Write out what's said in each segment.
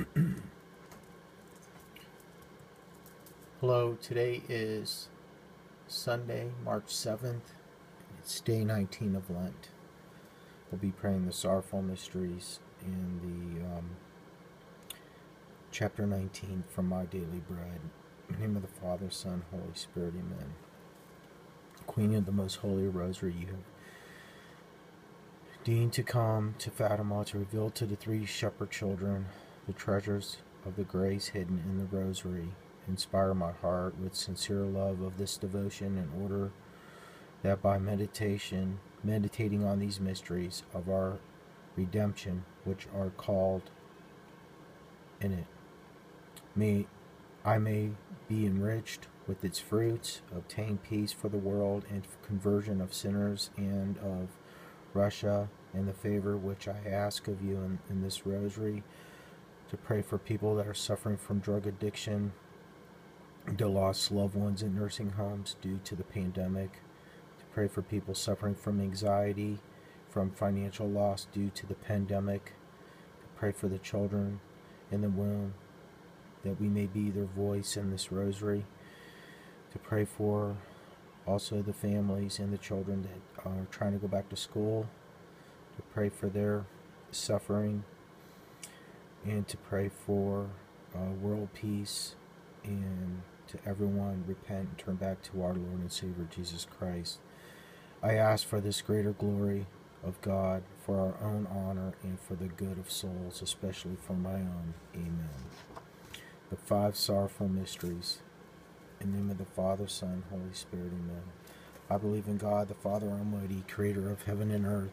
Hello, today is Sunday, March 7th. It's day 19 of Lent. We'll be praying the sorrowful mysteries in the um, chapter 19 from My Daily Bread. Name of the Father, Son, Holy Spirit, Amen. Queen of the Most Holy Rosary, you have to come to Fatima to reveal to the three shepherd children the treasures of the grace hidden in the Rosary inspire my heart with sincere love of this devotion in order that by meditation, meditating on these mysteries of our redemption, which are called in it, may I may be enriched with its fruits, obtain peace for the world and conversion of sinners and of Russia, and the favor which I ask of you in, in this rosary to pray for people that are suffering from drug addiction, to lost loved ones in nursing homes due to the pandemic, to pray for people suffering from anxiety, from financial loss due to the pandemic, to pray for the children in the womb, that we may be their voice in this rosary, to pray for also the families and the children that are trying to go back to school, to pray for their suffering, and to pray for uh, world peace and to everyone repent and turn back to our Lord and Savior Jesus Christ. I ask for this greater glory of God for our own honor and for the good of souls, especially for my own. Amen. The five sorrowful mysteries. In the name of the Father, Son, Holy Spirit, Amen. I believe in God, the Father Almighty, creator of heaven and earth,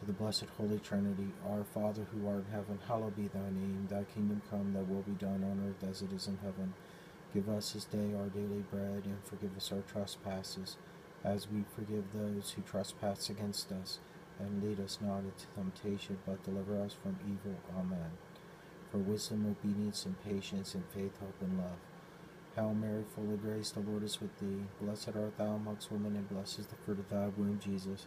to the blessed Holy Trinity, our Father who art in heaven, hallowed be thy name. Thy kingdom come, thy will be done on earth as it is in heaven. Give us this day our daily bread, and forgive us our trespasses, as we forgive those who trespass against us. And lead us not into temptation, but deliver us from evil. Amen. For wisdom, obedience, and patience, and faith, hope, and love. Hail Mary, full of grace, the Lord is with thee. Blessed art thou amongst women, and blessed is the fruit of thy womb, Jesus.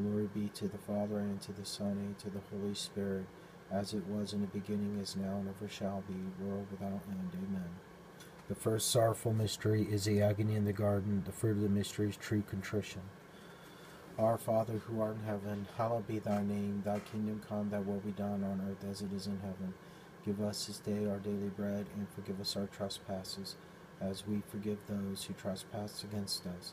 Glory be to the Father, and to the Son, and to the Holy Spirit, as it was in the beginning, is now, and ever shall be, world without end. Amen. The first sorrowful mystery is the agony in the garden. The fruit of the mystery is true contrition. Our Father, who art in heaven, hallowed be thy name. Thy kingdom come, thy will be done on earth as it is in heaven. Give us this day our daily bread, and forgive us our trespasses, as we forgive those who trespass against us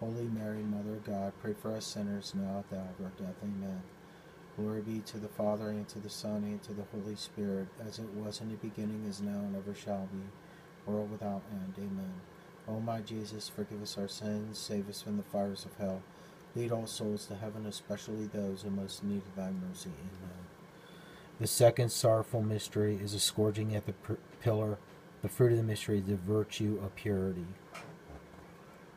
Holy Mary, Mother of God, pray for us sinners, now at the hour of our death. Amen. Glory be to the Father, and to the Son, and to the Holy Spirit, as it was in the beginning, is now, and ever shall be, world without end. Amen. O my Jesus, forgive us our sins, save us from the fires of hell. Lead all souls to heaven, especially those who most need of thy mercy. Amen. The second sorrowful mystery is a scourging at the pillar. The fruit of the mystery is the virtue of purity.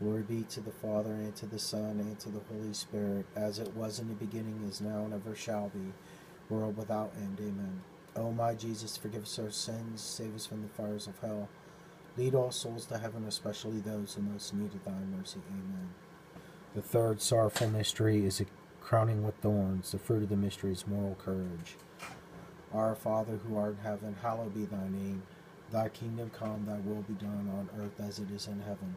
Glory be to the Father, and to the Son, and to the Holy Spirit, as it was in the beginning, is now, and ever shall be, world without end. Amen. O my Jesus, forgive us our sins, save us from the fires of hell. Lead all souls to heaven, especially those who most need of thy mercy. Amen. The third sorrowful mystery is a crowning with thorns. The fruit of the mystery is moral courage. Our Father who art in heaven, hallowed be thy name. Thy kingdom come, thy will be done on earth as it is in heaven.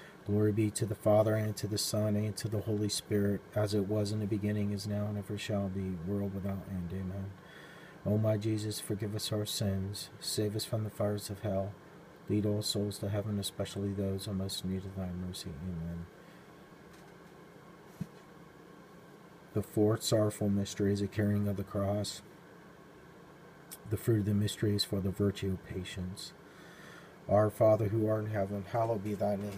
Glory be to the Father, and to the Son, and to the Holy Spirit, as it was in the beginning, is now, and ever shall be, world without end. Amen. O my Jesus, forgive us our sins, save us from the fires of hell, lead all souls to heaven, especially those who most need of thy mercy. Amen. The fourth sorrowful mystery is the carrying of the cross. The fruit of the mystery is for the virtue of patience. Our Father who art in heaven, hallowed be thy name.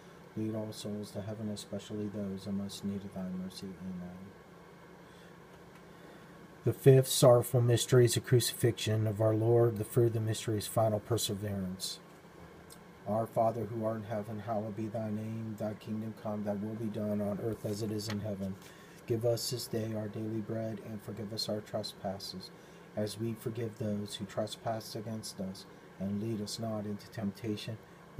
Lead all souls to heaven, especially those in most need of thy mercy. Amen. The fifth sorrowful mystery is the crucifixion of our Lord. The fruit of the mystery is final perseverance. Our Father who art in heaven, hallowed be thy name. Thy kingdom come, thy will be done on earth as it is in heaven. Give us this day our daily bread, and forgive us our trespasses, as we forgive those who trespass against us. And lead us not into temptation,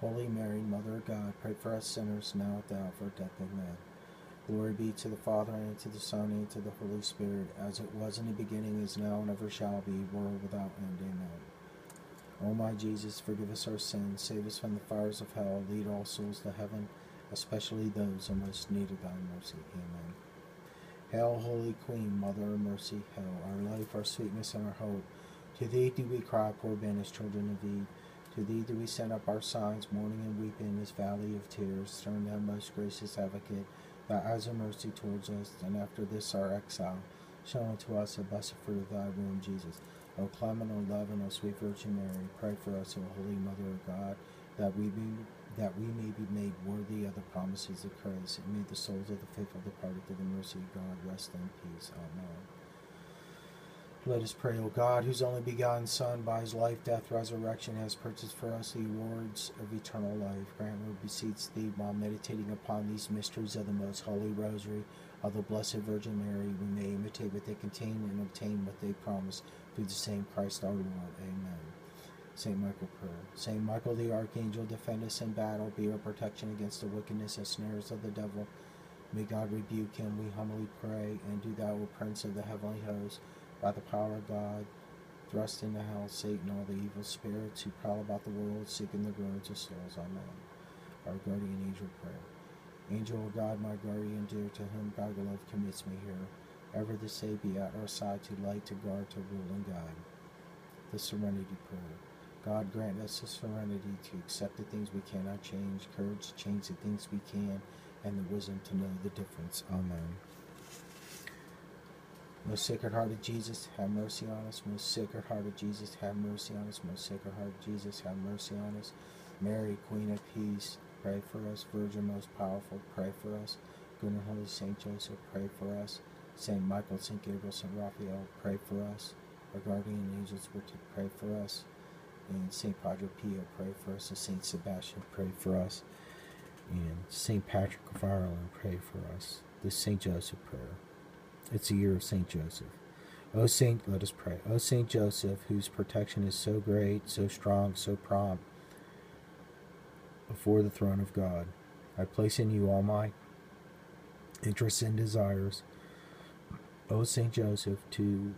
Holy Mary, Mother of God, pray for us sinners now at the hour of our death. Amen. Glory be to the Father, and to the Son, and to the Holy Spirit, as it was in the beginning, is now, and ever shall be, world without end. Amen. O my Jesus, forgive us our sins, save us from the fires of hell, lead all souls to heaven especially those in most need of thy mercy. Amen. Hail, Holy Queen, Mother of Mercy, hail, our life, our sweetness, and our hope. To thee do we cry, poor banished children of Eve. To thee do we send up our sighs, mourning and weeping in this valley of tears. Turn thou, most gracious advocate, thy eyes of mercy towards us, and after this our exile, show unto us the blessed fruit of thy womb, Jesus. O clement, O loving, O sweet Virgin Mary, pray for us, O Holy Mother of God, that we be that we may be made worthy of the promises of Christ, and may the souls of the faithful departed to the mercy of God rest in peace. Amen. Let us pray, O God, whose only begotten Son, by his life, death, resurrection, has purchased for us the rewards of eternal life. Grant, we beseech thee, while meditating upon these mysteries of the most holy rosary of the Blessed Virgin Mary, we may imitate what they contain and obtain what they promise through the same Christ our Lord. Amen. St. Michael prayer. St. Michael the Archangel, defend us in battle, be our protection against the wickedness and snares of the devil. May God rebuke him, we humbly pray, and do thou, O Prince of the heavenly host, by the power of God, thrust into hell Satan, all the evil spirits who prowl about the world, seeking the ruins of souls. Amen. Our guardian angel prayer. Angel of God, my guardian dear, to whom God love commits me here, ever the say be at our side to light, to guard, to rule and guide. The Serenity Prayer. God grant us the serenity to accept the things we cannot change, courage to change the things we can, and the wisdom to know the difference. Amen. Most Sacred Heart of Jesus, have mercy on us. Most Sacred Heart of Jesus, have mercy on us. Most Sacred Heart of Jesus, have mercy on us. Mary, Queen of Peace, pray for us. Virgin Most Powerful, pray for us. Good and Holy Saint Joseph, pray for us. Saint Michael, Saint Gabriel, Saint Raphael, pray for us. Our guardian angels pray for us. And Saint Padre Pio, pray for us. And Saint Sebastian, pray for us. And Saint Patrick of Ireland, pray for us. The Saint Joseph prayer. It's the year of Saint Joseph. O Saint, let us pray. O Saint Joseph, whose protection is so great, so strong, so prompt, before the throne of God, I place in you all my interests and desires. O Saint Joseph, to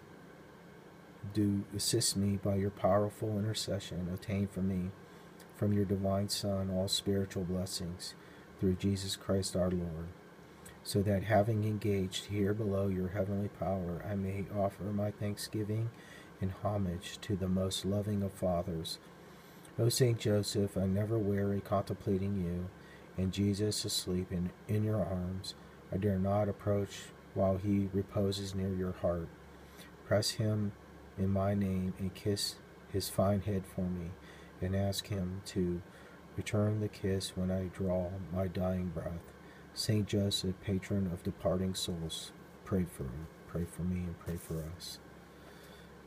do assist me by your powerful intercession, obtain for me from your divine Son all spiritual blessings through Jesus Christ our Lord so that having engaged here below your heavenly power, I may offer my thanksgiving and homage to the most loving of fathers. O Saint Joseph, I never weary contemplating you, and Jesus asleep in, in your arms. I dare not approach while he reposes near your heart. Press him in my name and kiss his fine head for me, and ask him to return the kiss when I draw my dying breath. Saint Joseph, patron of departing souls, pray for him, pray for me and pray for us.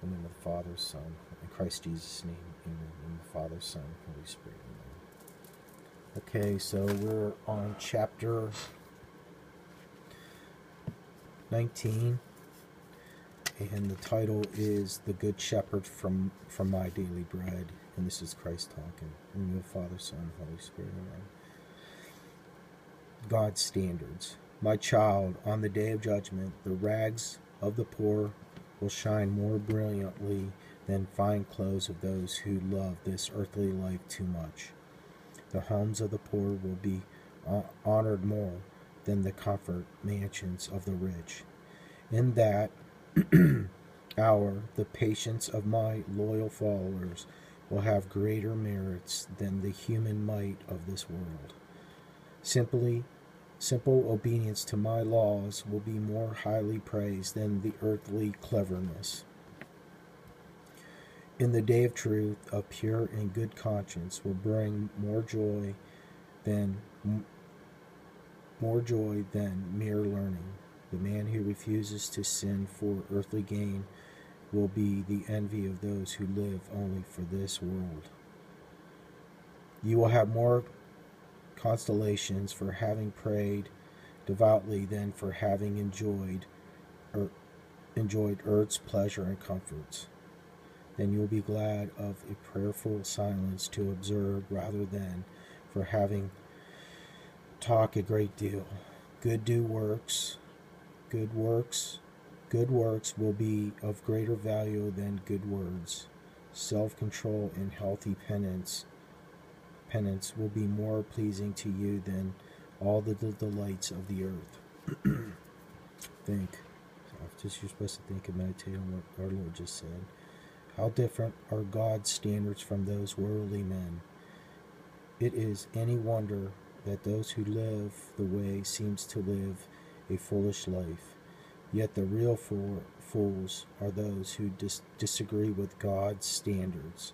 In the name of the Father, Son, and Christ Jesus' name, amen. In the Father, Son, Holy Spirit, amen. Okay, so we're on chapter 19, and the title is "The Good Shepherd from from My Daily Bread," and this is Christ talking. In the Father, Son, Holy Spirit, amen. God's standards. My child, on the day of judgment, the rags of the poor will shine more brilliantly than fine clothes of those who love this earthly life too much. The homes of the poor will be honored more than the comfort mansions of the rich. In that hour, the patience of my loyal followers will have greater merits than the human might of this world. Simply Simple obedience to my laws will be more highly praised than the earthly cleverness. In the day of truth, a pure and good conscience will bring more joy than more joy than mere learning. The man who refuses to sin for earthly gain will be the envy of those who live only for this world. You will have more constellations for having prayed devoutly than for having enjoyed er, enjoyed earth's pleasure and comforts. Then you will be glad of a prayerful silence to observe rather than for having talk a great deal. Good do works, good works, good works will be of greater value than good words. Self control and healthy penance penance will be more pleasing to you than all the delights of the earth. think. Just you're supposed to think and meditate on what our Lord just said. How different are God's standards from those worldly men? It is any wonder that those who live the way seems to live a foolish life. Yet the real fool, fools are those who dis- disagree with God's standards.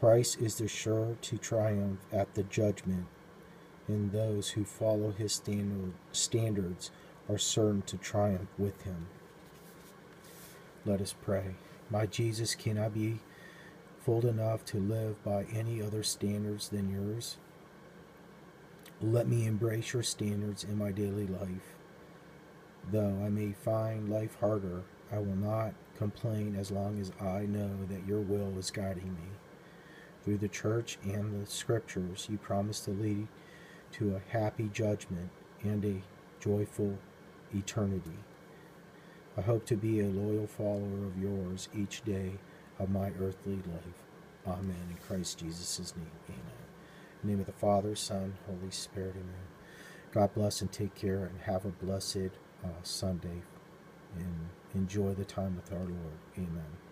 Christ is the sure to triumph at the judgment, and those who follow his standard, standards are certain to triumph with him. Let us pray. My Jesus, can I be full enough to live by any other standards than yours? Let me embrace your standards in my daily life. Though I may find life harder, I will not complain as long as I know that your will is guiding me. Through the church and the scriptures, you promise to lead to a happy judgment and a joyful eternity. I hope to be a loyal follower of yours each day of my earthly life. Amen. In Christ Jesus' name, amen. In the name of the Father, Son, Holy Spirit, amen. God bless and take care and have a blessed uh, Sunday and enjoy the time with our Lord. Amen.